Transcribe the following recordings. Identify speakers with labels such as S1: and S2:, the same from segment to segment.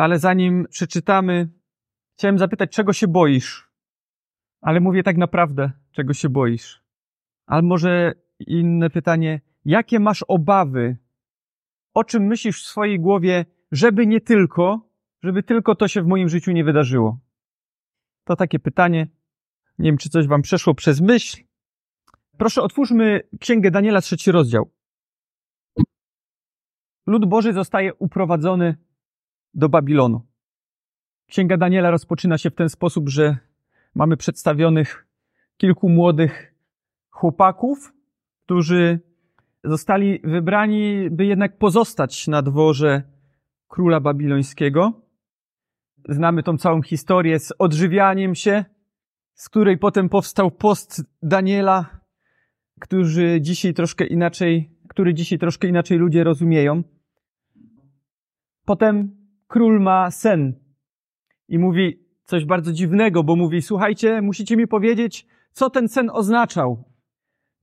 S1: Ale zanim przeczytamy, chciałem zapytać, czego się boisz? Ale mówię tak naprawdę, czego się boisz? Ale może inne pytanie, jakie masz obawy? O czym myślisz w swojej głowie, żeby nie tylko, żeby tylko to się w moim życiu nie wydarzyło? To takie pytanie. Nie wiem, czy coś wam przeszło przez myśl. Proszę, otwórzmy Księgę Daniela, trzeci rozdział. Lud Boży zostaje uprowadzony do Babilonu. Księga Daniela rozpoczyna się w ten sposób, że mamy przedstawionych kilku młodych chłopaków, którzy zostali wybrani, by jednak pozostać na dworze króla babilońskiego. Znamy tą całą historię z odżywianiem się, z której potem powstał post Daniela, który dzisiaj troszkę inaczej, który dzisiaj troszkę inaczej ludzie rozumieją. Potem król ma sen i mówi coś bardzo dziwnego, bo mówi: Słuchajcie, musicie mi powiedzieć, co ten sen oznaczał.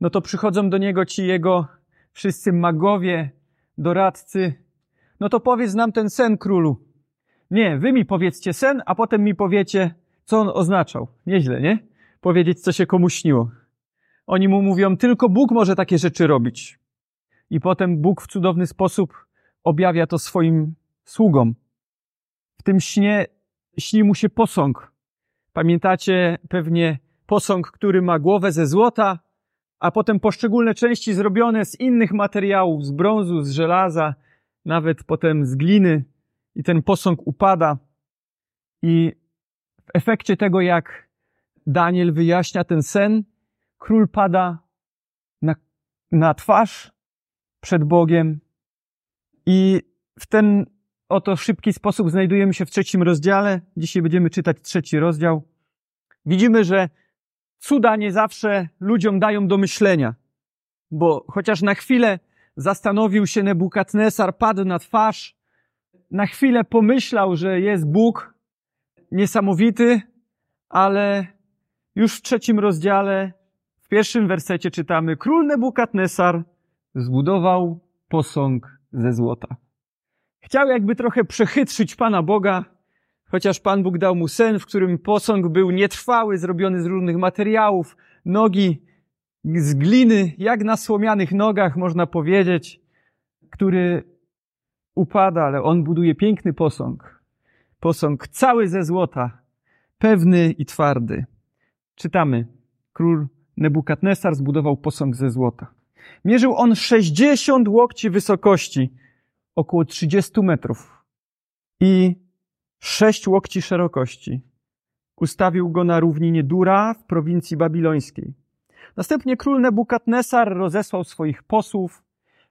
S1: No to przychodzą do niego ci jego wszyscy magowie, doradcy. No to powiedz nam ten sen, królu. Nie, wy mi powiedzcie sen, a potem mi powiecie, co on oznaczał. Nieźle, nie? Powiedzieć, co się komu śniło. Oni mu mówią, tylko Bóg może takie rzeczy robić. I potem Bóg w cudowny sposób objawia to swoim sługom. Tym śnie śni mu się posąg. Pamiętacie pewnie posąg, który ma głowę ze złota, a potem poszczególne części zrobione z innych materiałów, z brązu, z żelaza, nawet potem z gliny i ten posąg upada. I w efekcie tego, jak Daniel wyjaśnia ten sen, król pada na, na twarz przed Bogiem i w ten oto szybki sposób znajdujemy się w trzecim rozdziale. Dzisiaj będziemy czytać trzeci rozdział. Widzimy, że cuda nie zawsze ludziom dają do myślenia, bo chociaż na chwilę zastanowił się Nebukadnesar, padł na twarz, na chwilę pomyślał, że jest Bóg niesamowity, ale już w trzecim rozdziale, w pierwszym wersecie czytamy, król Nebukadnesar zbudował posąg ze złota. Chciał jakby trochę przechytrzyć Pana Boga, chociaż Pan Bóg dał mu sen, w którym posąg był nietrwały, zrobiony z różnych materiałów, nogi z gliny, jak na słomianych nogach, można powiedzieć, który upada, ale on buduje piękny posąg. Posąg cały ze złota, pewny i twardy. Czytamy. Król Nebukadnesar zbudował posąg ze złota. Mierzył on 60 łokci wysokości, około 30 metrów i 6 łokci szerokości. Ustawił go na równinie Dura w prowincji babilońskiej. Następnie król Nebukadnesar rozesłał swoich posłów.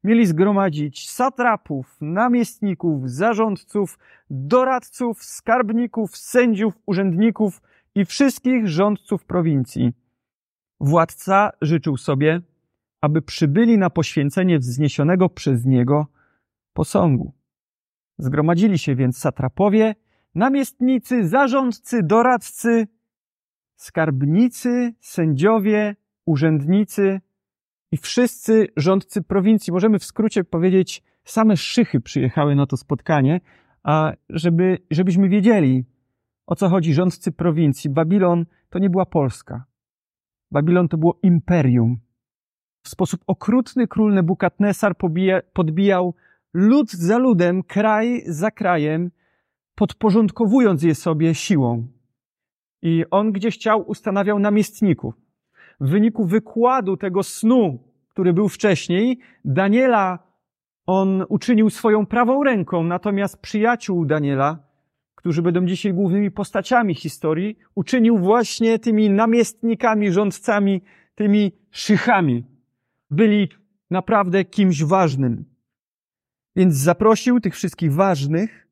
S1: Mieli zgromadzić satrapów, namiestników, zarządców, doradców, skarbników, sędziów, urzędników i wszystkich rządców prowincji. Władca życzył sobie, aby przybyli na poświęcenie wzniesionego przez niego posągu. Zgromadzili się więc satrapowie, namiestnicy, zarządcy, doradcy, skarbnicy, sędziowie, urzędnicy i wszyscy rządcy prowincji. Możemy w skrócie powiedzieć, same szychy przyjechały na to spotkanie, a żeby, żebyśmy wiedzieli, o co chodzi rządcy prowincji. Babilon to nie była Polska. Babilon to było imperium. W sposób okrutny król Nebukadnesar podbijał lud za ludem, kraj za krajem, podporządkowując je sobie siłą. I on gdzieś chciał, ustanawiał namiestników. W wyniku wykładu tego snu, który był wcześniej, Daniela on uczynił swoją prawą ręką, natomiast przyjaciół Daniela, którzy będą dzisiaj głównymi postaciami historii, uczynił właśnie tymi namiestnikami, rządcami, tymi szychami. Byli naprawdę kimś ważnym. Więc zaprosił tych wszystkich ważnych,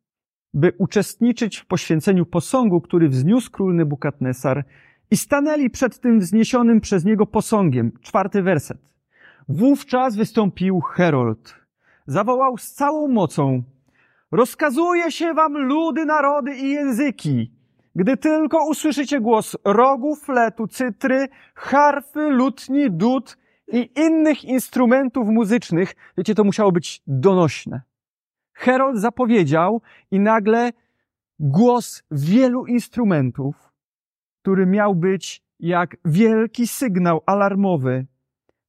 S1: by uczestniczyć w poświęceniu posągu, który wzniósł król Nebukadnesar i stanęli przed tym wzniesionym przez niego posągiem. Czwarty werset. Wówczas wystąpił Herold. Zawołał z całą mocą. Rozkazuje się wam ludy, narody i języki. Gdy tylko usłyszycie głos rogu, fletu, cytry, harfy, lutni, dud i innych instrumentów muzycznych, wiecie, to musiało być donośne. Herold zapowiedział i nagle głos wielu instrumentów, który miał być jak wielki sygnał alarmowy,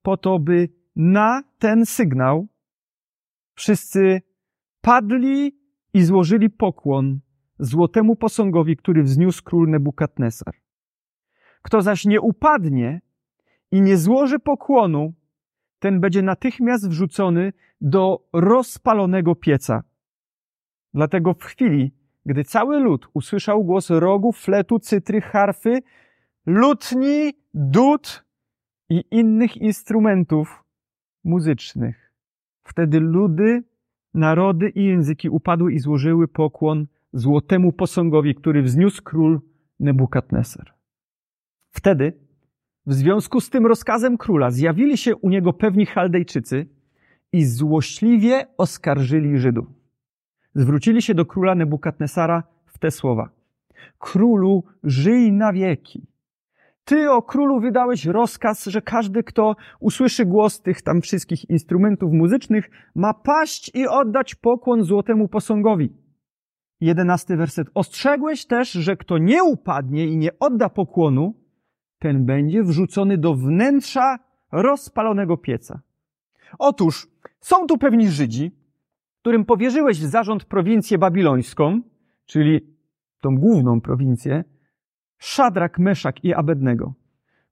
S1: po to, by na ten sygnał wszyscy padli i złożyli pokłon złotemu posągowi, który wzniósł król Nebukadnesar. Kto zaś nie upadnie i nie złoży pokłonu, ten będzie natychmiast wrzucony do rozpalonego pieca. Dlatego w chwili, gdy cały lud usłyszał głos rogów, fletu, cytry, harfy, lutni, dud i innych instrumentów muzycznych, wtedy ludy, narody i języki upadły i złożyły pokłon złotemu posągowi, który wzniósł król Nebukadnesar. Wtedy, w związku z tym rozkazem króla, zjawili się u niego pewni Chaldejczycy i złośliwie oskarżyli Żydów. Zwrócili się do króla Nebukadnesara w te słowa. Królu, żyj na wieki. Ty, o królu, wydałeś rozkaz, że każdy, kto usłyszy głos tych tam wszystkich instrumentów muzycznych, ma paść i oddać pokłon złotemu posągowi. Jedenasty werset. Ostrzegłeś też, że kto nie upadnie i nie odda pokłonu, ten będzie wrzucony do wnętrza rozpalonego pieca. Otóż są tu pewni Żydzi, którym powierzyłeś w zarząd prowincję babilońską, czyli tą główną prowincję, Szadrak, Meszak i Abednego,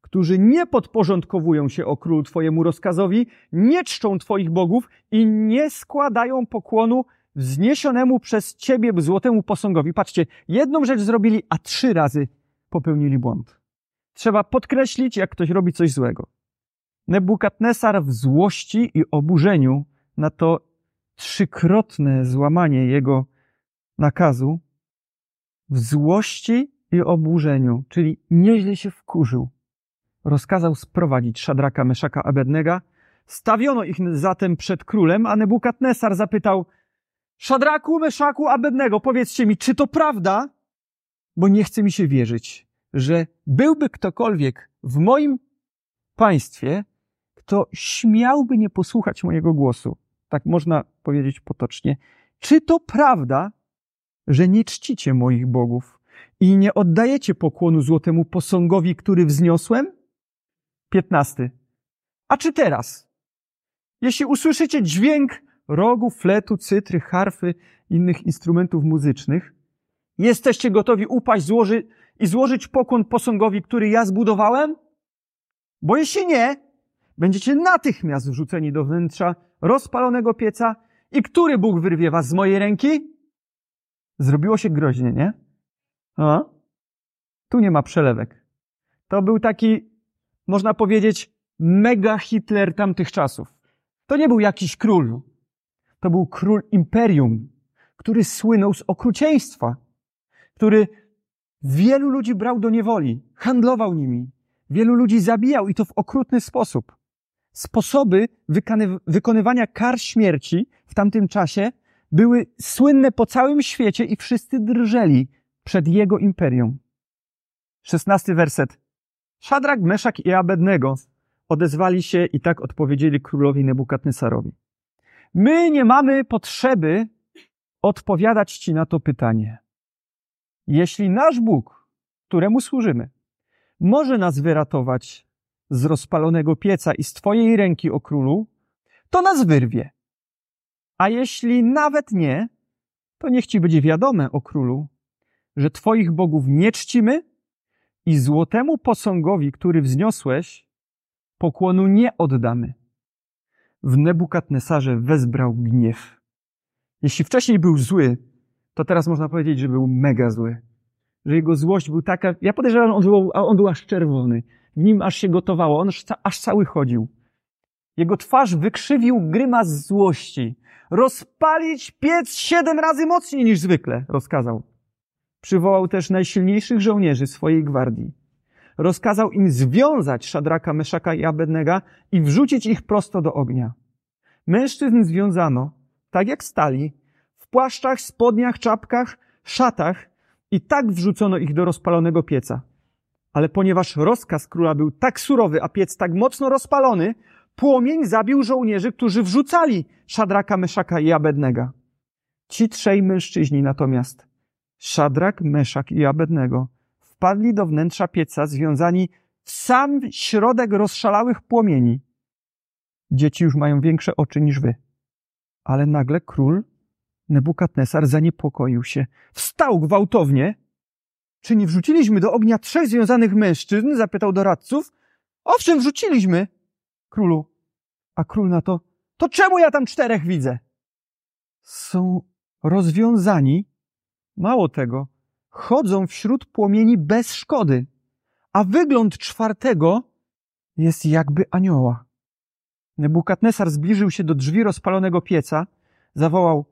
S1: którzy nie podporządkowują się o królu Twojemu rozkazowi, nie czczą Twoich bogów i nie składają pokłonu wzniesionemu przez Ciebie złotemu posągowi. Patrzcie, jedną rzecz zrobili, a trzy razy popełnili błąd. Trzeba podkreślić, jak ktoś robi coś złego. Nebukadnesar w złości i oburzeniu na to trzykrotne złamanie jego nakazu, w złości i oburzeniu, czyli nieźle się wkurzył, rozkazał sprowadzić Szadraka, Meszaka, Abednego. Stawiono ich zatem przed królem, a Nebukadnesar zapytał Szadraku, Meszaku, Abednego, powiedzcie mi, czy to prawda? Bo nie chce mi się wierzyć, że byłby ktokolwiek w moim państwie, kto śmiałby nie posłuchać mojego głosu. Tak można powiedzieć potocznie. Czy to prawda, że nie czcicie moich bogów i nie oddajecie pokłonu złotemu posągowi, który wzniosłem? Piętnasty. A czy teraz, jeśli usłyszycie dźwięk rogu, fletu, cytry, harfy, innych instrumentów muzycznych, jesteście gotowi upaść złoży, i złożyć pokłon posągowi, który ja zbudowałem? Bo jeśli nie, będziecie natychmiast wrzuceni do wnętrza rozpalonego pieca i który Bóg wyrwie was z mojej ręki? Zrobiło się groźnie, nie? A? Tu nie ma przelewek. To był taki, można powiedzieć, mega Hitler tamtych czasów. To nie był jakiś król. To był król imperium, który słynął z okrucieństwa, który wielu ludzi brał do niewoli, handlował nimi, wielu ludzi zabijał i to w okrutny sposób. Sposoby wykonywania kar śmierci w tamtym czasie były słynne po całym świecie i wszyscy drżeli przed jego imperium. Szesnasty werset. Szadrak, Meszak i Abednego odezwali się i tak odpowiedzieli królowi Nebukadnesarowi. My nie mamy potrzeby odpowiadać ci na to pytanie. Jeśli nasz Bóg, któremu służymy, może nas wyratować z rozpalonego pieca i z Twojej ręki, o królu, to nas wyrwie. A jeśli nawet nie, to niech Ci będzie wiadome, o królu, że Twoich bogów nie czcimy i złotemu posągowi, który wzniosłeś, pokłonu nie oddamy. W Nebukadnesarze wezbrał gniew. Jeśli wcześniej był zły, to teraz można powiedzieć, że był mega zły. Że jego złość był taka, ja podejrzewam, on był, on był aż czerwony. W nim aż się gotowało, on aż cały chodził. Jego twarz wykrzywił grymas złości. Rozpalić piec siedem razy mocniej niż zwykle, rozkazał. Przywołał też najsilniejszych żołnierzy swojej gwardii. Rozkazał im związać Szadraka, Meszaka i Abednego i wrzucić ich prosto do ognia. Mężczyzn związano, tak jak stali, płaszczach, spodniach, czapkach, szatach i tak wrzucono ich do rozpalonego pieca. Ale ponieważ rozkaz króla był tak surowy, a piec tak mocno rozpalony, płomień zabił żołnierzy, którzy wrzucali Szadraka, Meszaka i Abednego. Ci trzej mężczyźni natomiast Szadrak, Meszak i Abednego wpadli do wnętrza pieca, związani w sam środek rozszalałych płomieni. Dzieci już mają większe oczy niż wy. Ale nagle król Nebukadnesar zaniepokoił się. Wstał gwałtownie. Czy nie wrzuciliśmy do ognia trzech związanych mężczyzn? zapytał doradców. Owszem, wrzuciliśmy. Królu. A król na to, to czemu ja tam czterech widzę? Są rozwiązani. Mało tego, chodzą wśród płomieni bez szkody, a wygląd czwartego jest jakby anioła. Nebukadnesar zbliżył się do drzwi rozpalonego pieca, zawołał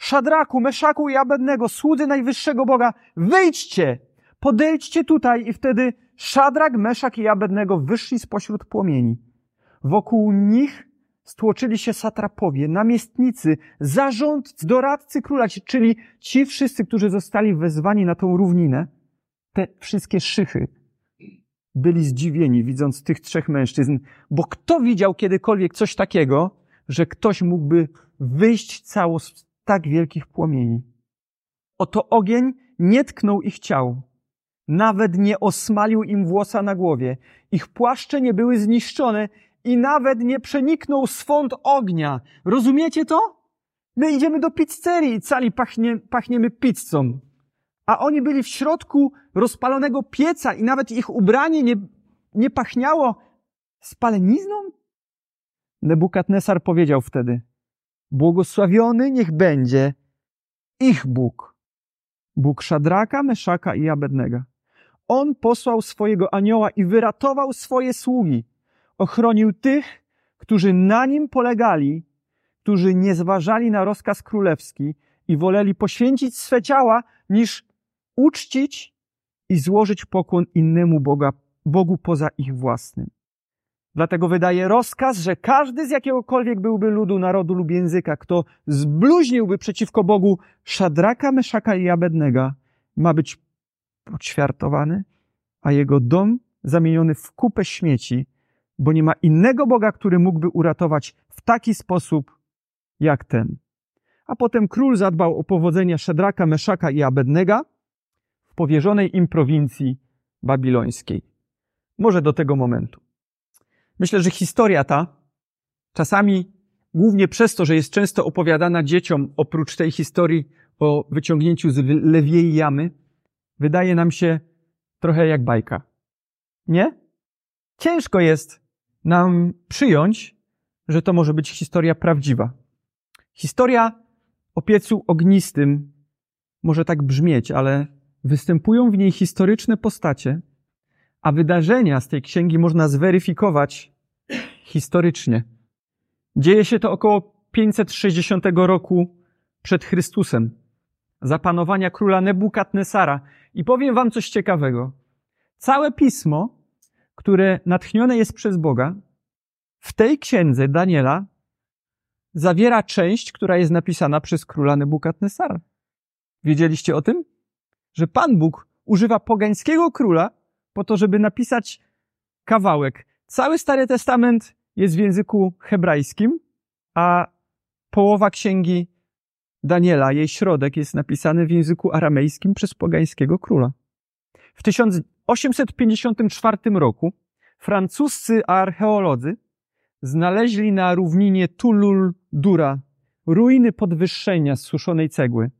S1: Szadraku, Meszaku i Abednego, słudzy najwyższego Boga, wyjdźcie, podejdźcie tutaj i wtedy Szadrak, Meszak i Abednego wyszli spośród płomieni. Wokół nich stłoczyli się satrapowie, namiestnicy, zarządcy, doradcy króla, czyli ci wszyscy, którzy zostali wezwani na tą równinę. Te wszystkie szychy byli zdziwieni, widząc tych trzech mężczyzn, bo kto widział kiedykolwiek coś takiego, że ktoś mógłby wyjść cało tak wielkich płomieni? Oto ogień nie tknął ich ciał, nawet nie osmalił im włosa na głowie, ich płaszcze nie były zniszczone i nawet nie przeniknął swąd ognia. Rozumiecie to? My idziemy do pizzerii i cali pachnie, pachniemy pizzą. A oni byli w środku rozpalonego pieca i nawet ich ubranie nie, nie pachniało spalenizną? Nebukadnesar powiedział wtedy, błogosławiony niech będzie ich Bóg, Bóg Szadraka, Meszaka i Abednego. On posłał swojego anioła i wyratował swoje sługi ochronił tych, którzy na nim polegali, którzy nie zważali na rozkaz królewski i woleli poświęcić swe ciała, niż uczcić i złożyć pokłon innemu Boga, Bogu poza ich własnym. Dlatego wydaje rozkaz, że każdy z jakiegokolwiek byłby ludu, narodu lub języka, kto zbluźniłby przeciwko Bogu Szadraka, Meszaka i Abednego, ma być poćwiartowany, a jego dom zamieniony w kupę śmieci, bo nie ma innego Boga, który mógłby uratować w taki sposób jak ten. A potem król zadbał o powodzenie Szedraka, Meszaka i Abednego w powierzonej im prowincji babilońskiej. Może do tego momentu. Myślę, że historia ta, czasami głównie przez to, że jest często opowiadana dzieciom, oprócz tej historii o wyciągnięciu z lewiej jamy, wydaje nam się trochę jak bajka. Nie? Ciężko jest nam przyjąć, że to może być historia prawdziwa. Historia o piecu ognistym może tak brzmieć, ale występują w niej historyczne postacie, a wydarzenia z tej księgi można zweryfikować historycznie. Dzieje się to około 560 roku przed Chrystusem, zapanowania króla Nebukadnesara. I powiem wam coś ciekawego. Całe pismo które natchnione jest przez Boga, w tej księdze Daniela zawiera część, która jest napisana przez króla Nebukadnesara. Wiedzieliście o tym? Że Pan Bóg używa pogańskiego króla po to, żeby napisać kawałek. Cały Stary Testament jest w języku hebrajskim, a połowa księgi Daniela, jej środek, jest napisany w języku aramejskim przez pogańskiego króla. W 854 roku francuscy archeolodzy znaleźli na równinie Tulul-Dura ruiny podwyższenia z suszonej cegły.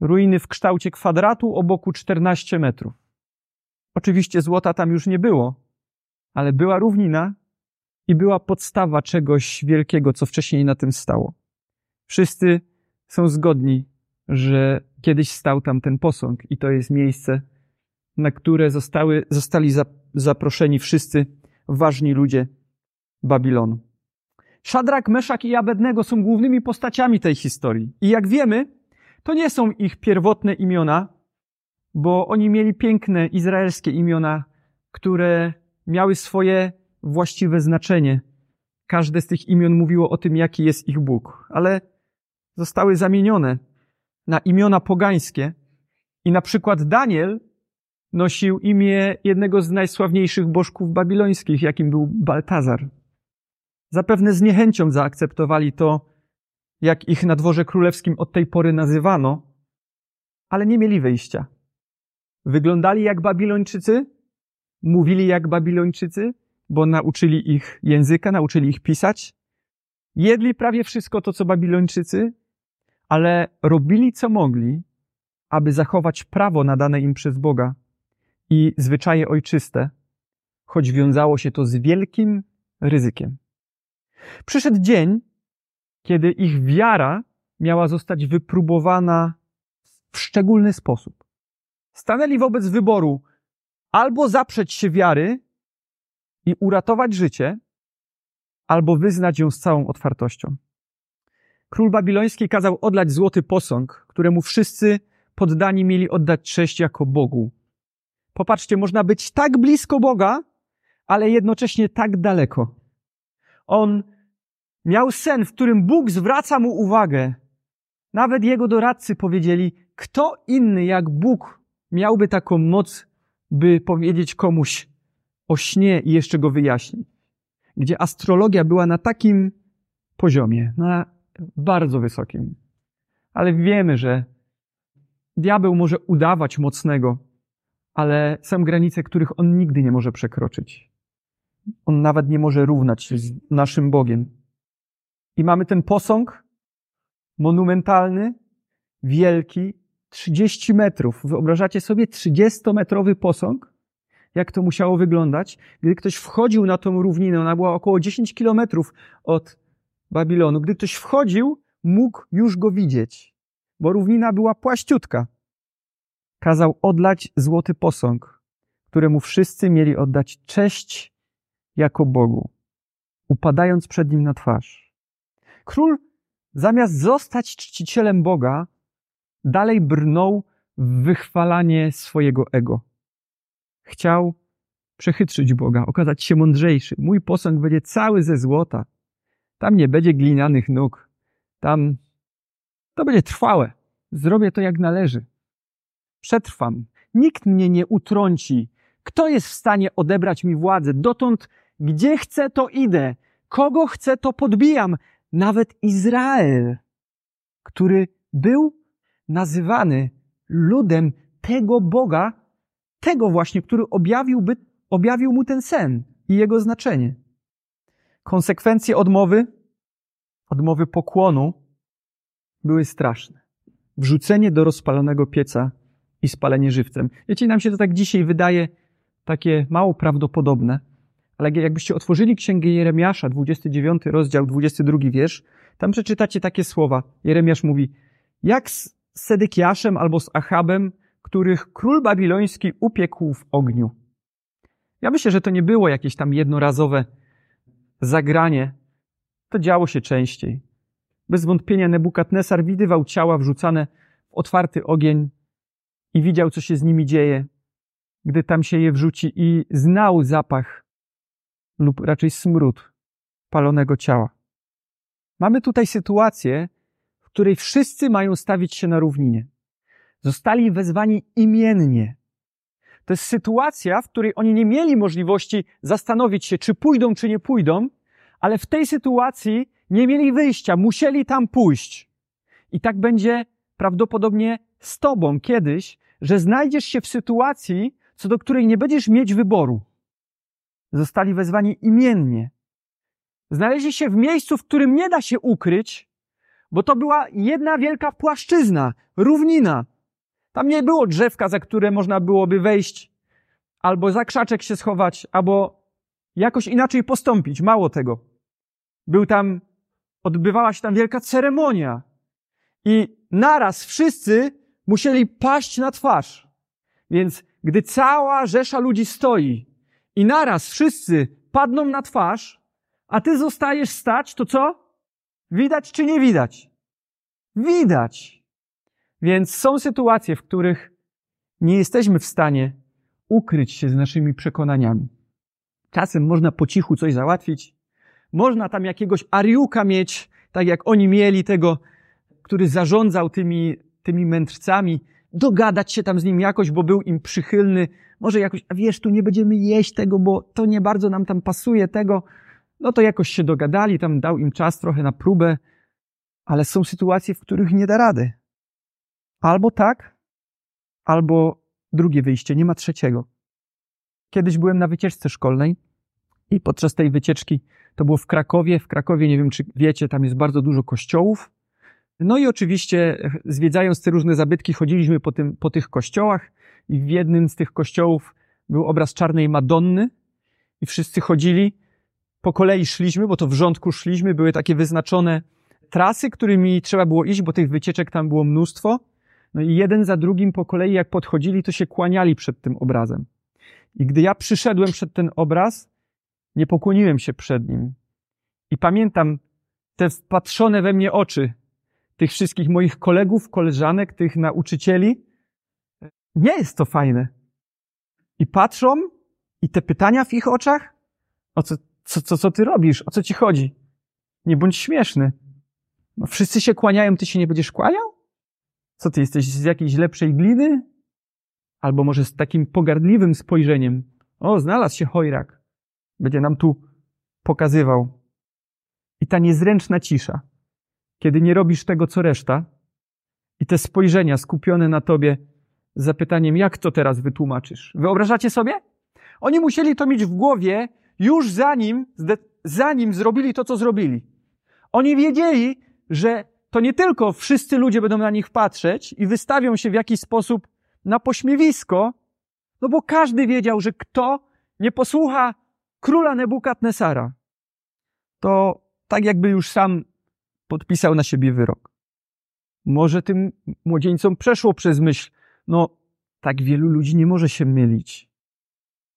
S1: Ruiny w kształcie kwadratu o boku 14 metrów. Oczywiście złota tam już nie było, ale była równina i była podstawa czegoś wielkiego, co wcześniej na tym stało. Wszyscy są zgodni, że kiedyś stał tam ten posąg i to jest miejsce, na które zostały, zostali zaproszeni wszyscy ważni ludzie Babilonu. Szadrak, Meszak i Abednego są głównymi postaciami tej historii. I jak wiemy, to nie są ich pierwotne imiona, bo oni mieli piękne izraelskie imiona, które miały swoje właściwe znaczenie. Każde z tych imion mówiło o tym, jaki jest ich Bóg, ale zostały zamienione na imiona pogańskie. I na przykład Daniel nosił imię jednego z najsławniejszych bożków babilońskich, jakim był Baltazar. Zapewne z niechęcią zaakceptowali to, jak ich na dworze królewskim od tej pory nazywano, ale nie mieli wyjścia. Wyglądali jak Babilończycy, mówili jak Babilończycy, bo nauczyli ich języka, nauczyli ich pisać. Jedli prawie wszystko to, co Babilończycy, ale robili co mogli, aby zachować prawo nadane im przez Boga i zwyczaje ojczyste, choć wiązało się to z wielkim ryzykiem. Przyszedł dzień, kiedy ich wiara miała zostać wypróbowana w szczególny sposób. Stanęli wobec wyboru albo zaprzeć się wiary i uratować życie, albo wyznać ją z całą otwartością. Król babiloński kazał odlać złoty posąg, któremu wszyscy poddani mieli oddać cześć jako Bogu. Popatrzcie, można być tak blisko Boga, ale jednocześnie tak daleko. On miał sen, w którym Bóg zwraca mu uwagę. Nawet jego doradcy powiedzieli, kto inny jak Bóg miałby taką moc, by powiedzieć komuś o śnie i jeszcze go wyjaśnić. Gdzie astrologia była na takim poziomie, na bardzo wysokim. Ale wiemy, że diabeł może udawać mocnego, ale są granice, których on nigdy nie może przekroczyć. On nawet nie może równać się z naszym Bogiem. I mamy ten posąg monumentalny, wielki, 30 metrów. Wyobrażacie sobie 30-metrowy posąg? Jak to musiało wyglądać? Gdy ktoś wchodził na tą równinę, ona była około 10 kilometrów od Babilonu. Gdy ktoś wchodził, mógł już go widzieć, bo równina była płaściutka. Kazał odlać złoty posąg, któremu wszyscy mieli oddać cześć jako Bogu, upadając przed nim na twarz. Król, zamiast zostać czcicielem Boga, dalej brnął w wychwalanie swojego ego. Chciał przechytrzyć Boga, okazać się mądrzejszy. Mój posąg będzie cały ze złota. Tam nie będzie glinianych nóg. Tam to będzie trwałe. Zrobię to jak należy. Przetrwam. Nikt mnie nie utrąci. Kto jest w stanie odebrać mi władzę? Dotąd, gdzie chcę, to idę. Kogo chcę, to podbijam. Nawet Izrael, który był nazywany ludem tego Boga, tego właśnie, który objawiłby, objawił mu ten sen i jego znaczenie. Konsekwencje odmowy, odmowy pokłonu były straszne. Wrzucenie do rozpalonego pieca i spalenie żywcem. Wiecie, nam się to tak dzisiaj wydaje takie mało prawdopodobne, ale jakbyście otworzyli księgę Jeremiasza, 29 rozdział, 22 wiersz, tam przeczytacie takie słowa. Jeremiasz mówi, jak z Sedekiaszem albo z Achabem, których król babiloński upiekł w ogniu. Ja myślę, że to nie było jakieś tam jednorazowe zagranie. To działo się częściej. Bez wątpienia Nebukadnesar widywał ciała wrzucane w otwarty ogień i widział, co się z nimi dzieje, gdy tam się je wrzuci i znał zapach lub raczej smród palonego ciała. Mamy tutaj sytuację, której wszyscy mają stawić się na równinie. Zostali wezwani imiennie. To jest sytuacja, w której oni nie mieli możliwości zastanowić się, czy pójdą, czy nie pójdą, ale w tej sytuacji nie mieli wyjścia, musieli tam pójść. I tak będzie prawdopodobnie z tobą kiedyś, że znajdziesz się w sytuacji, co do której nie będziesz mieć wyboru. Zostali wezwani imiennie. Znaleźli się w miejscu, w którym nie da się ukryć, bo to była jedna wielka płaszczyzna, równina. Tam nie było drzewka, za które można byłoby wejść, albo za krzaczek się schować, albo jakoś inaczej postąpić. Mało tego. Był tam, odbywała się tam wielka ceremonia. I naraz wszyscy musieli paść na twarz. Więc gdy cała rzesza ludzi stoi i naraz wszyscy padną na twarz, a ty zostajesz stać, to co? Widać czy nie widać? Widać. Więc są sytuacje, w których nie jesteśmy w stanie ukryć się z naszymi przekonaniami. Czasem można po cichu coś załatwić, można tam jakiegoś ariuka mieć, tak jak oni mieli tego, który zarządzał tymi, tymi mędrcami, dogadać się tam z nim jakoś, bo był im przychylny. Może jakoś, a wiesz, tu nie będziemy jeść tego, bo to nie bardzo nam tam pasuje tego. No to jakoś się dogadali, tam dał im czas trochę na próbę, ale są sytuacje, w których nie da rady. Albo tak, albo drugie wyjście, nie ma trzeciego. Kiedyś byłem na wycieczce szkolnej i podczas tej wycieczki, to było w Krakowie, w Krakowie, nie wiem czy wiecie, tam jest bardzo dużo kościołów. No i oczywiście zwiedzając te różne zabytki, chodziliśmy po, tym, po tych kościołach i w jednym z tych kościołów był obraz czarnej Madonny i wszyscy chodzili, po kolei szliśmy, bo to w rządku szliśmy, były takie wyznaczone trasy, którymi trzeba było iść, bo tych wycieczek tam było mnóstwo. No i jeden za drugim po kolei, jak podchodzili, to się kłaniali przed tym obrazem. I gdy ja przyszedłem przed ten obraz, nie pokłoniłem się przed nim. I pamiętam te wpatrzone we mnie oczy tych wszystkich moich kolegów, koleżanek, tych nauczycieli. Nie jest to fajne. I patrzą, i te pytania w ich oczach, o co, co, co, co ty robisz? O co ci chodzi? Nie bądź śmieszny. No, wszyscy się kłaniają, ty się nie będziesz kłaniał? Co ty jesteś z jakiejś lepszej gliny? Albo może z takim pogardliwym spojrzeniem. O, znalazł się chojrak. Będzie nam tu pokazywał. I ta niezręczna cisza, kiedy nie robisz tego, co reszta, i te spojrzenia skupione na tobie z zapytaniem, jak to teraz wytłumaczysz? Wyobrażacie sobie? Oni musieli to mieć w głowie już zanim, zanim zrobili to, co zrobili. Oni wiedzieli, że to nie tylko wszyscy ludzie będą na nich patrzeć i wystawią się w jakiś sposób na pośmiewisko, no bo każdy wiedział, że kto nie posłucha króla Nebukadnesara, to tak jakby już sam podpisał na siebie wyrok. Może tym młodzieńcom przeszło przez myśl, no tak wielu ludzi nie może się mylić.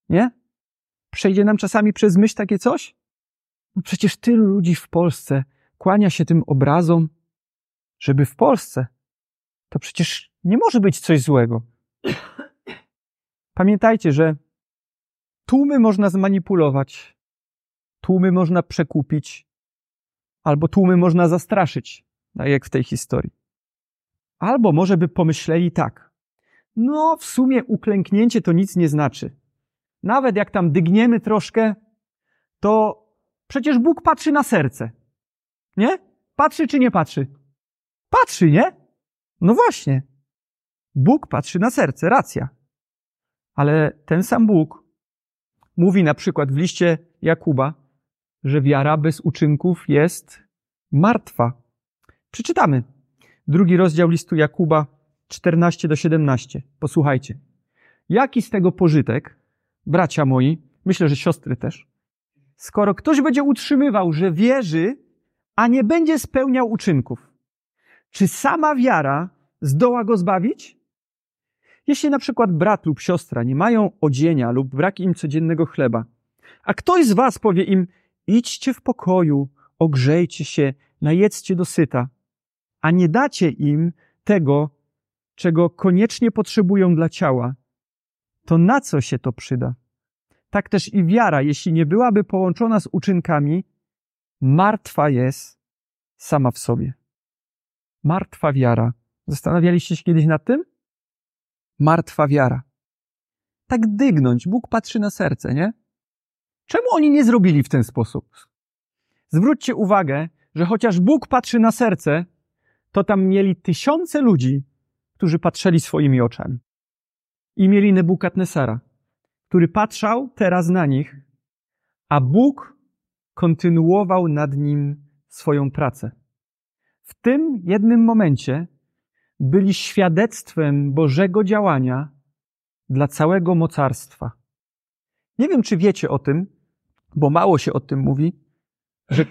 S1: Nie? Przejdzie nam czasami przez myśl takie coś? No przecież tylu ludzi w Polsce kłania się tym obrazom, żeby w Polsce to przecież nie może być coś złego. Pamiętajcie, że tłumy można zmanipulować, tłumy można przekupić, albo tłumy można zastraszyć, tak jak w tej historii. Albo może by pomyśleli tak. No, w sumie uklęknięcie to nic nie znaczy. Nawet jak tam dygniemy troszkę, to przecież Bóg patrzy na serce. Nie? Patrzy czy nie patrzy? Patrzy, nie? No właśnie. Bóg patrzy na serce, racja. Ale ten sam Bóg mówi na przykład w liście Jakuba, że wiara bez uczynków jest martwa. Przeczytamy. Drugi rozdział listu Jakuba 14 do 17. Posłuchajcie. Jaki z tego pożytek, bracia moi, myślę, że siostry też, skoro ktoś będzie utrzymywał, że wierzy, a nie będzie spełniał uczynków? Czy sama wiara zdoła go zbawić? Jeśli na przykład brat lub siostra nie mają odzienia lub brak im codziennego chleba, a ktoś z was powie im, idźcie w pokoju, ogrzejcie się, najedzcie dosyta, a nie dacie im tego, czego koniecznie potrzebują dla ciała, to na co się to przyda? Tak też i wiara, jeśli nie byłaby połączona z uczynkami, martwa jest sama w sobie. Martwa wiara. Zastanawialiście się kiedyś nad tym? Martwa wiara. Tak dygnąć. Bóg patrzy na serce, nie? Czemu oni nie zrobili w ten sposób? Zwróćcie uwagę, że chociaż Bóg patrzy na serce, to tam mieli tysiące ludzi, którzy patrzyli swoimi oczami. I mieli Nebukadnesara, który patrzał teraz na nich, a Bóg kontynuował nad nim swoją pracę. W tym jednym momencie byli świadectwem Bożego działania dla całego mocarstwa. Nie wiem, czy wiecie o tym, bo mało się o tym mówi, że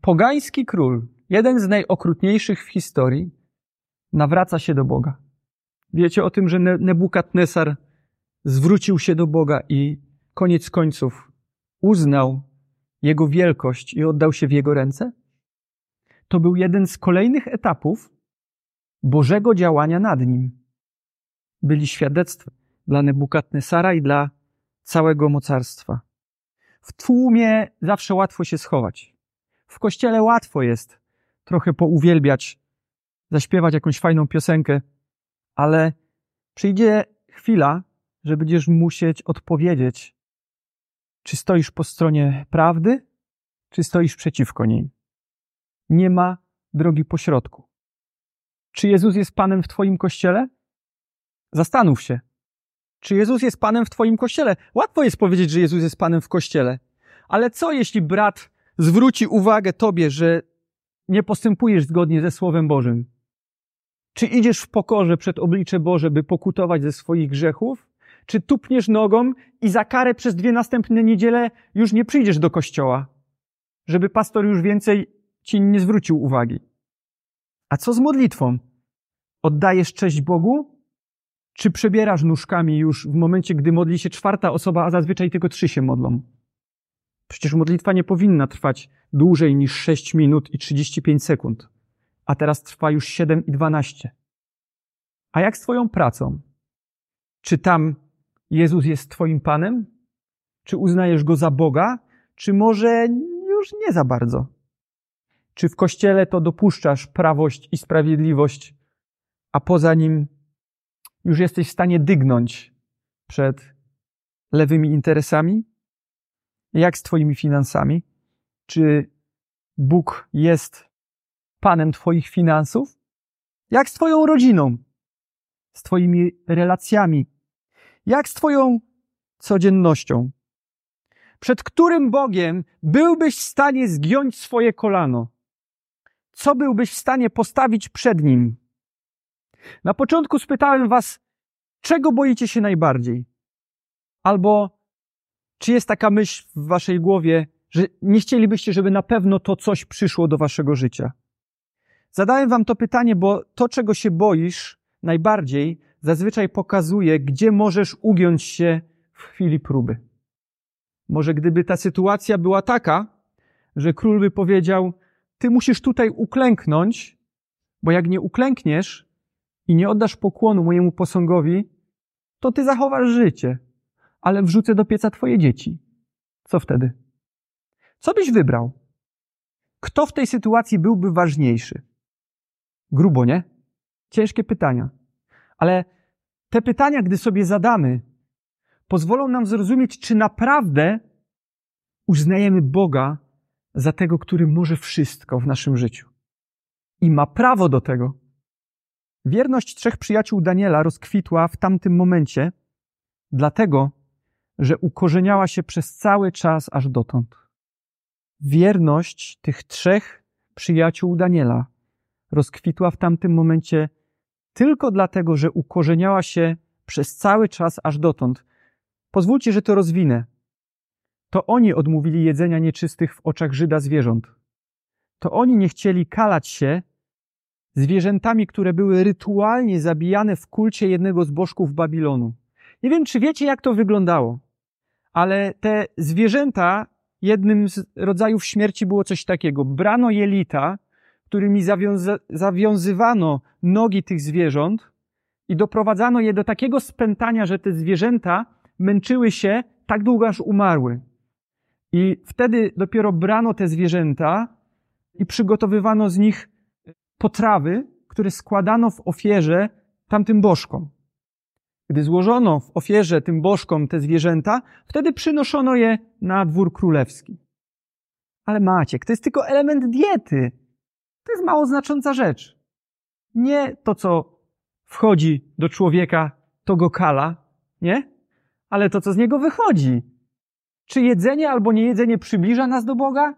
S1: pogański król, jeden z najokrutniejszych w historii, nawraca się do Boga. Wiecie o tym, że Nebukadnesar zwrócił się do Boga i koniec końców uznał Jego wielkość i oddał się w Jego ręce? To był jeden z kolejnych etapów Bożego działania nad nim. Byli świadectwem dla Nebukadnesara i dla całego mocarstwa. W tłumie zawsze łatwo się schować. W kościele łatwo jest trochę pouwielbiać, zaśpiewać jakąś fajną piosenkę, ale przyjdzie chwila, że będziesz musieć odpowiedzieć, czy stoisz po stronie prawdy, czy stoisz przeciwko niej. Nie ma drogi pośrodku. Czy Jezus jest Panem w Twoim kościele? Zastanów się. Czy Jezus jest Panem w Twoim kościele? Łatwo jest powiedzieć, że Jezus jest Panem w kościele. Ale co jeśli brat zwróci uwagę Tobie, że nie postępujesz zgodnie ze Słowem Bożym? Czy idziesz w pokorze przed oblicze Boże, by pokutować ze swoich grzechów? Czy tupniesz nogą i za karę przez dwie następne niedziele już nie przyjdziesz do kościoła, żeby pastor już więcej ci nie zwrócił uwagi? A co z modlitwą? Oddajesz cześć Bogu? Czy przebierasz nóżkami już w momencie, gdy modli się czwarta osoba, a zazwyczaj tylko trzy się modlą? Przecież modlitwa nie powinna trwać dłużej niż 6 minut i 35 sekund, a teraz trwa już 7 i 12. A jak z Twoją pracą? Czy tam Jezus jest Twoim Panem? Czy uznajesz Go za Boga? Czy może już nie za bardzo? Czy w Kościele to dopuszczasz prawość i sprawiedliwość, a poza nim już jesteś w stanie dygnąć przed lewymi interesami? Jak z Twoimi finansami? Czy Bóg jest Panem Twoich finansów? Jak z Twoją rodziną? Z Twoimi relacjami? Jak z Twoją codziennością? Przed którym Bogiem byłbyś w stanie zgiąć swoje kolano? Co byłbyś w stanie postawić przed Nim? Na początku spytałem Was, czego boicie się najbardziej? Albo czy jest taka myśl w Waszej głowie, że nie chcielibyście, żeby na pewno to coś przyszło do Waszego życia? Zadałem Wam to pytanie, bo to, czego się boisz najbardziej, zazwyczaj pokazuje, gdzie możesz ugiąć się w chwili próby. Może gdyby ta sytuacja była taka, że król by powiedział, ty musisz tutaj uklęknąć, bo jak nie uklękniesz i nie oddasz pokłonu mojemu posągowi, to ty zachowasz życie, ale wrzucę do pieca twoje dzieci. Co wtedy? Co byś wybrał? Kto w tej sytuacji byłby ważniejszy? Grubo, nie? Ciężkie pytania. Ale te pytania, gdy sobie zadamy, pozwolą nam zrozumieć, czy naprawdę uznajemy Boga za tego, który może wszystko w naszym życiu. I ma prawo do tego. Wierność trzech przyjaciół Daniela rozkwitła w tamtym momencie, dlatego, że ukorzeniała się przez cały czas aż dotąd. Wierność tych trzech przyjaciół Daniela rozkwitła w tamtym momencie tylko dlatego, że ukorzeniała się przez cały czas aż dotąd. Pozwólcie, że to rozwinę. To oni odmówili jedzenia nieczystych w oczach Żyda zwierząt. To oni nie chcieli kalać się zwierzętami, które były rytualnie zabijane w kulcie jednego z bożków Babilonu. Nie wiem, czy wiecie, jak to wyglądało, ale te zwierzęta, jednym z rodzajów śmierci było coś takiego. Brano jelita, którymi zawiąza- zawiązywano nogi tych zwierząt i doprowadzano je do takiego spętania, że te zwierzęta męczyły się tak długo, aż umarły. I wtedy dopiero brano te zwierzęta i przygotowywano z nich potrawy, które składano w ofierze tamtym bożkom. Gdy złożono w ofierze tym bożkom te zwierzęta, wtedy przynoszono je na dwór królewski. Ale Maciek, to jest tylko element diety. To jest mało znacząca rzecz. Nie to, co wchodzi do człowieka, to go kala, nie? Ale to, co z niego wychodzi. Czy jedzenie albo niejedzenie przybliża nas do Boga?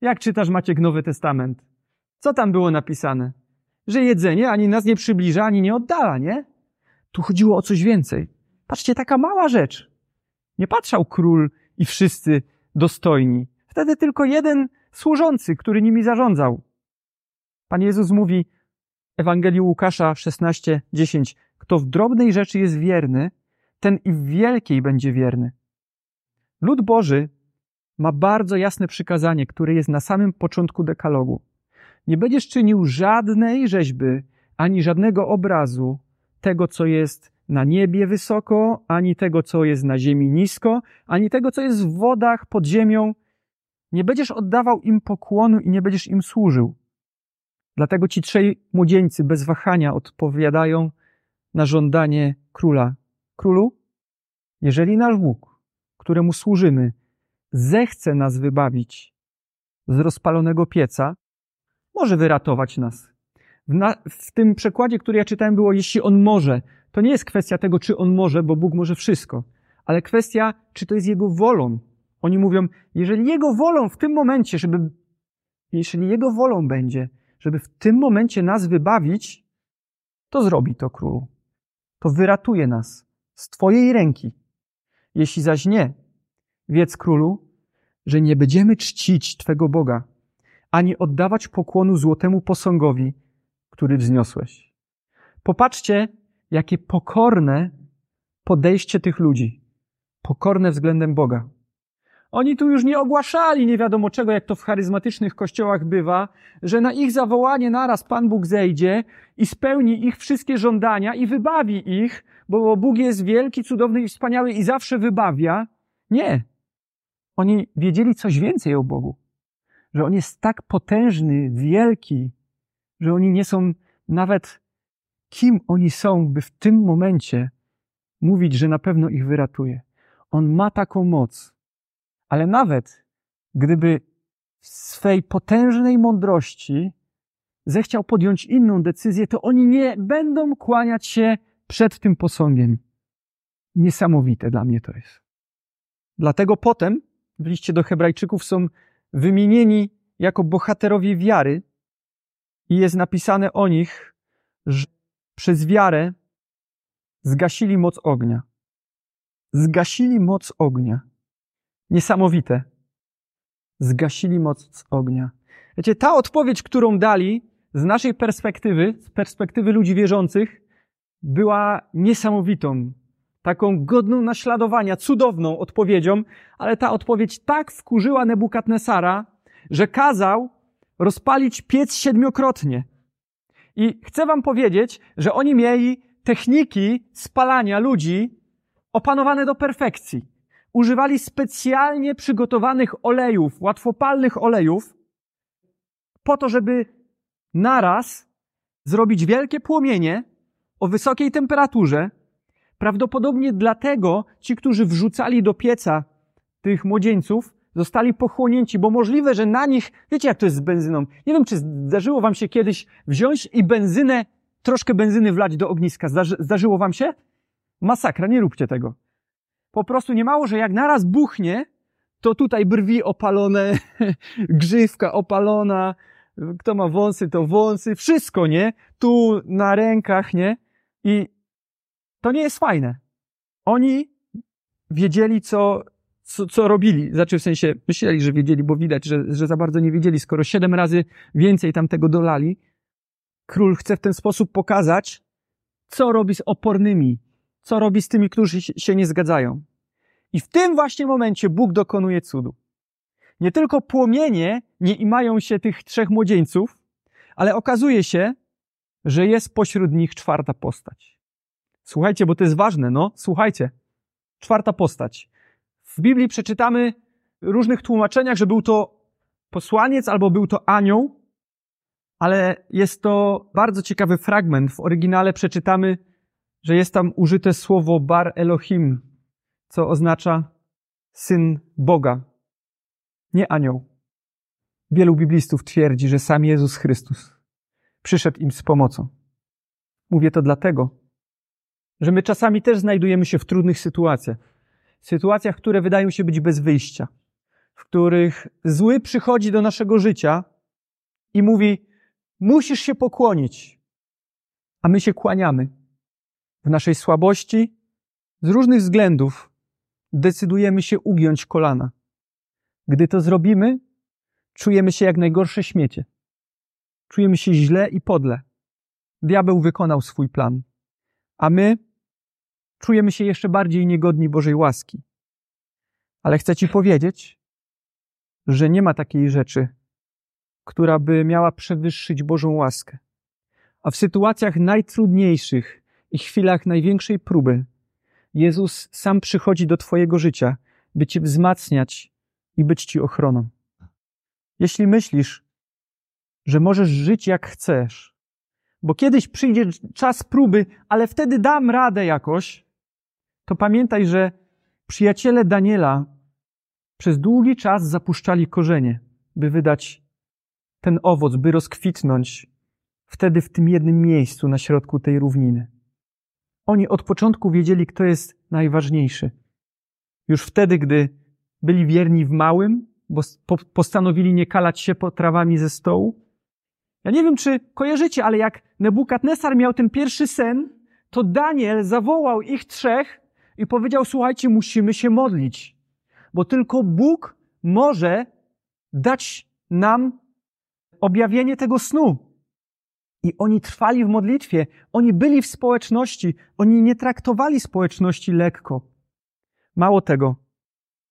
S1: Jak czytasz Maciek Nowy Testament? Co tam było napisane? Że jedzenie ani nas nie przybliża, ani nie oddala, nie? Tu chodziło o coś więcej. Patrzcie, taka mała rzecz. Nie patrzał król i wszyscy dostojni. Wtedy tylko jeden służący, który nimi zarządzał. Pan Jezus mówi w Ewangelii Łukasza 16:10: Kto w drobnej rzeczy jest wierny, ten i w wielkiej będzie wierny. Lud Boży ma bardzo jasne przykazanie, które jest na samym początku dekalogu. Nie będziesz czynił żadnej rzeźby, ani żadnego obrazu tego, co jest na niebie wysoko, ani tego, co jest na ziemi nisko, ani tego, co jest w wodach pod ziemią. Nie będziesz oddawał im pokłonu i nie będziesz im służył. Dlatego ci trzej młodzieńcy bez wahania odpowiadają na żądanie króla. Królu, jeżeli nasz Bóg, któremu służymy, zechce nas wybawić z rozpalonego pieca, może wyratować nas. W, na, w, tym przekładzie, który ja czytałem, było, jeśli on może, to nie jest kwestia tego, czy on może, bo Bóg może wszystko, ale kwestia, czy to jest jego wolą. Oni mówią, jeżeli jego wolą w tym momencie, żeby, jeżeli jego wolą będzie, żeby w tym momencie nas wybawić, to zrobi to królu. To wyratuje nas z Twojej ręki. Jeśli zaś nie, wiedz królu, że nie będziemy czcić Twego Boga, ani oddawać pokłonu złotemu posągowi, który wzniosłeś. Popatrzcie, jakie pokorne podejście tych ludzi. Pokorne względem Boga. Oni tu już nie ogłaszali nie wiadomo czego, jak to w charyzmatycznych kościołach bywa, że na ich zawołanie naraz Pan Bóg zejdzie i spełni ich wszystkie żądania i wybawi ich, bo Bóg jest wielki, cudowny i wspaniały i zawsze wybawia. Nie. Oni wiedzieli coś więcej o Bogu. Że On jest tak potężny, wielki, że oni nie są nawet kim oni są, by w tym momencie mówić, że na pewno ich wyratuje. On ma taką moc. Ale nawet gdyby w swej potężnej mądrości zechciał podjąć inną decyzję, to oni nie będą kłaniać się przed tym posągiem. Niesamowite dla mnie to jest. Dlatego potem w liście do Hebrajczyków są wymienieni jako bohaterowie wiary i jest napisane o nich, że przez wiarę zgasili moc ognia. Zgasili moc ognia. Niesamowite. Zgasili moc ognia. Wiecie, ta odpowiedź, którą dali z naszej perspektywy, z perspektywy ludzi wierzących, była niesamowitą, taką godną naśladowania, cudowną odpowiedzią, ale ta odpowiedź tak wkurzyła Nebukadnesara, że kazał rozpalić piec siedmiokrotnie. I chcę wam powiedzieć, że oni mieli techniki spalania ludzi opanowane do perfekcji. Używali specjalnie przygotowanych olejów, łatwopalnych olejów, po to, żeby naraz zrobić wielkie płomienie o wysokiej temperaturze. Prawdopodobnie dlatego ci, którzy wrzucali do pieca tych młodzieńców, zostali pochłonięci, bo możliwe, że na nich, wiecie jak to jest z benzyną. Nie wiem, czy zdarzyło wam się kiedyś wziąć i benzynę, troszkę benzyny wlać do ogniska. Zdarzy, zdarzyło wam się? Masakra, nie róbcie tego. Po prostu nie mało, że jak naraz buchnie, to tutaj brwi opalone, grzywka opalona, kto ma wąsy, to wąsy, wszystko, nie? Tu na rękach, nie? I to nie jest fajne. Oni wiedzieli, co, co, co robili. Znaczy w sensie myśleli, że wiedzieli, bo widać, że, że za bardzo nie wiedzieli, skoro siedem razy więcej tam tego dolali. Król chce w ten sposób pokazać, co robi z opornymi, co robi z tymi, którzy się nie zgadzają. I w tym właśnie momencie Bóg dokonuje cudu. Nie tylko płomienie nie imają się tych trzech młodzieńców, ale okazuje się, że jest pośród nich czwarta postać. Słuchajcie, bo to jest ważne, no, słuchajcie. Czwarta postać. W Biblii przeczytamy w różnych tłumaczeniach, że był to posłaniec albo był to anioł, ale jest to bardzo ciekawy fragment. W oryginale przeczytamy, że jest tam użyte słowo Bar Elohim, co oznacza syn Boga, nie anioł. Wielu biblistów twierdzi, że sam Jezus Chrystus przyszedł im z pomocą. Mówię to dlatego, że my czasami też znajdujemy się w trudnych sytuacjach sytuacjach, które wydają się być bez wyjścia, w których zły przychodzi do naszego życia i mówi: Musisz się pokłonić, a my się kłaniamy. W naszej słabości, z różnych względów, decydujemy się ugiąć kolana. Gdy to zrobimy, czujemy się jak najgorsze śmiecie. Czujemy się źle i podle. Diabeł wykonał swój plan, a my czujemy się jeszcze bardziej niegodni Bożej łaski. Ale chcę Ci powiedzieć, że nie ma takiej rzeczy, która by miała przewyższyć Bożą łaskę. A w sytuacjach najtrudniejszych i chwilach największej próby, Jezus sam przychodzi do Twojego życia, by Cię wzmacniać i być Ci ochroną. Jeśli myślisz, że możesz żyć jak chcesz, bo kiedyś przyjdzie czas próby, ale wtedy dam radę jakoś, to pamiętaj, że przyjaciele Daniela przez długi czas zapuszczali korzenie, by wydać ten owoc, by rozkwitnąć wtedy w tym jednym miejscu na środku tej równiny. Oni od początku wiedzieli, kto jest najważniejszy. Już wtedy, gdy byli wierni w małym, bo postanowili nie kalać się potrawami ze stołu. Ja nie wiem, czy kojarzycie, ale jak Nebukadnesar miał ten pierwszy sen, to Daniel zawołał ich trzech i powiedział: Słuchajcie, musimy się modlić, bo tylko Bóg może dać nam objawienie tego snu. I oni trwali w modlitwie, oni byli w społeczności, oni nie traktowali społeczności lekko. Mało tego,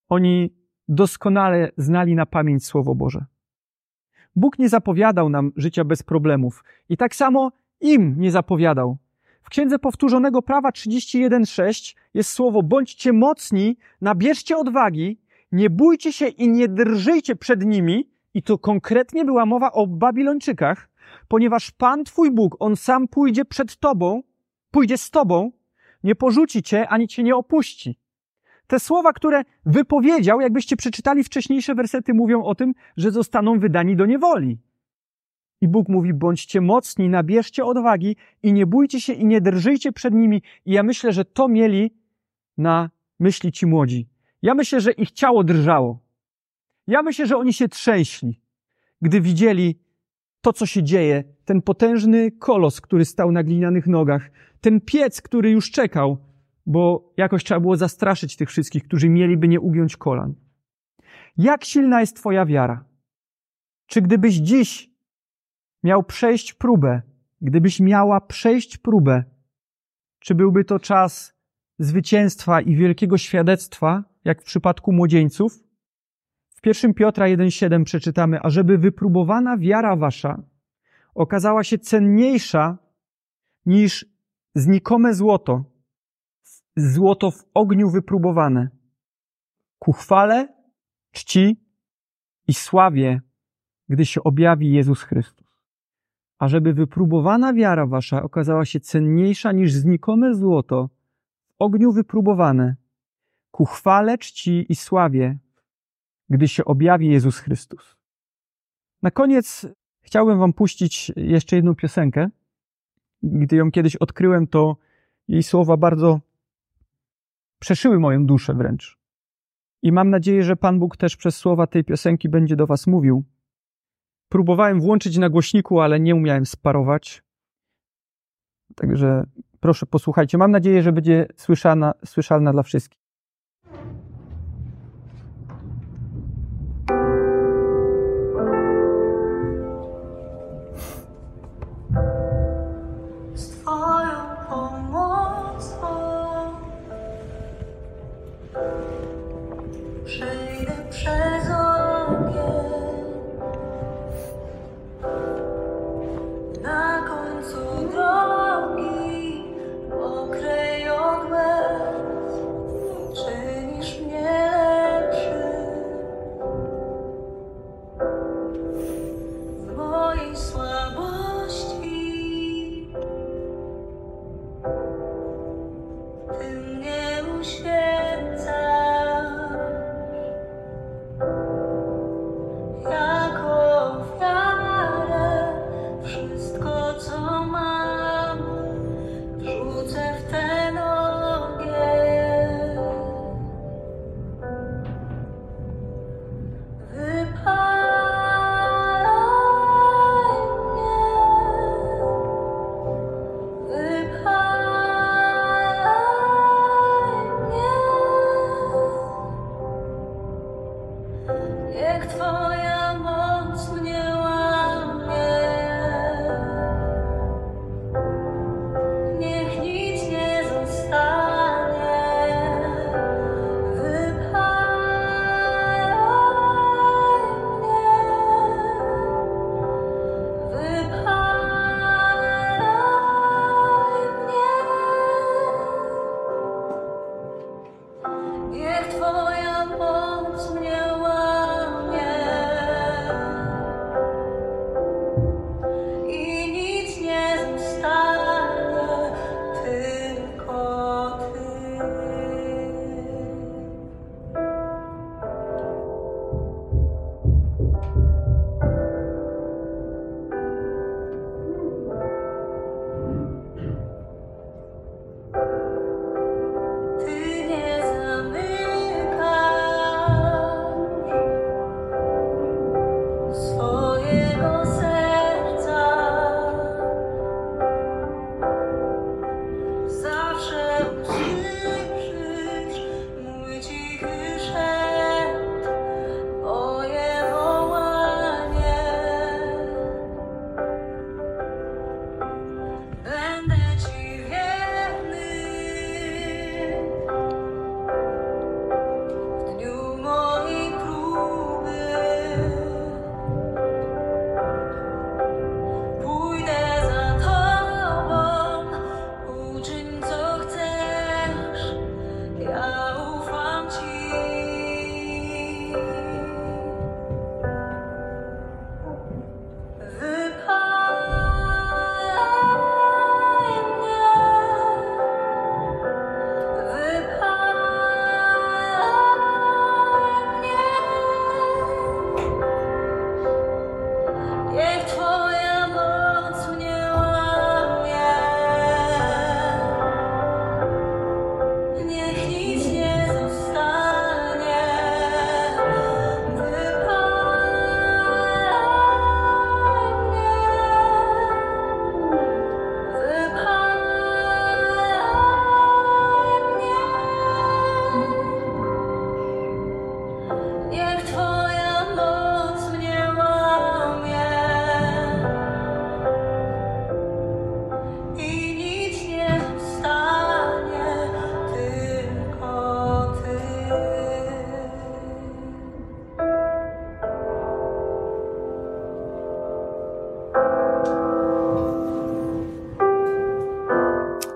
S1: oni doskonale znali na pamięć Słowo Boże. Bóg nie zapowiadał nam życia bez problemów i tak samo im nie zapowiadał. W Księdze Powtórzonego Prawa 31.6 jest słowo bądźcie mocni, nabierzcie odwagi, nie bójcie się i nie drżyjcie przed nimi, i to konkretnie była mowa o Babilończykach, ponieważ Pan Twój Bóg, On sam pójdzie przed Tobą, pójdzie z Tobą, nie porzuci Cię, ani Cię nie opuści. Te słowa, które wypowiedział, jakbyście przeczytali wcześniejsze wersety, mówią o tym, że zostaną wydani do niewoli. I Bóg mówi, bądźcie mocni, nabierzcie odwagi i nie bójcie się i nie drżyjcie przed nimi. I ja myślę, że to mieli na myśli ci młodzi. Ja myślę, że ich ciało drżało. Ja myślę, że oni się trzęśli, gdy widzieli to, co się dzieje, ten potężny kolos, który stał na glinianych nogach, ten piec, który już czekał, bo jakoś trzeba było zastraszyć tych wszystkich, którzy mieliby nie ugiąć kolan. Jak silna jest Twoja wiara? Czy gdybyś dziś miał przejść próbę, gdybyś miała przejść próbę, czy byłby to czas zwycięstwa i wielkiego świadectwa, jak w przypadku młodzieńców? W 1 Piotra 1,7 przeczytamy, a żeby wypróbowana wiara wasza okazała się cenniejsza niż znikome złoto, złoto w ogniu wypróbowane, ku chwale, czci i sławie, gdy się objawi Jezus Chrystus. A żeby wypróbowana wiara wasza okazała się cenniejsza niż znikome złoto, w ogniu wypróbowane, ku chwale, czci i sławie, gdy się objawi Jezus Chrystus. Na koniec chciałbym Wam puścić jeszcze jedną piosenkę. Gdy ją kiedyś odkryłem, to jej słowa bardzo przeszyły moją duszę wręcz. I mam nadzieję, że Pan Bóg też przez słowa tej piosenki będzie do Was mówił. Próbowałem włączyć na głośniku, ale nie umiałem sparować. Także proszę posłuchajcie. Mam nadzieję, że będzie słyszana, słyszalna dla wszystkich.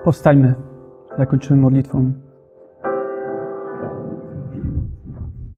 S1: Powstańmy, zakończymy modlitwą.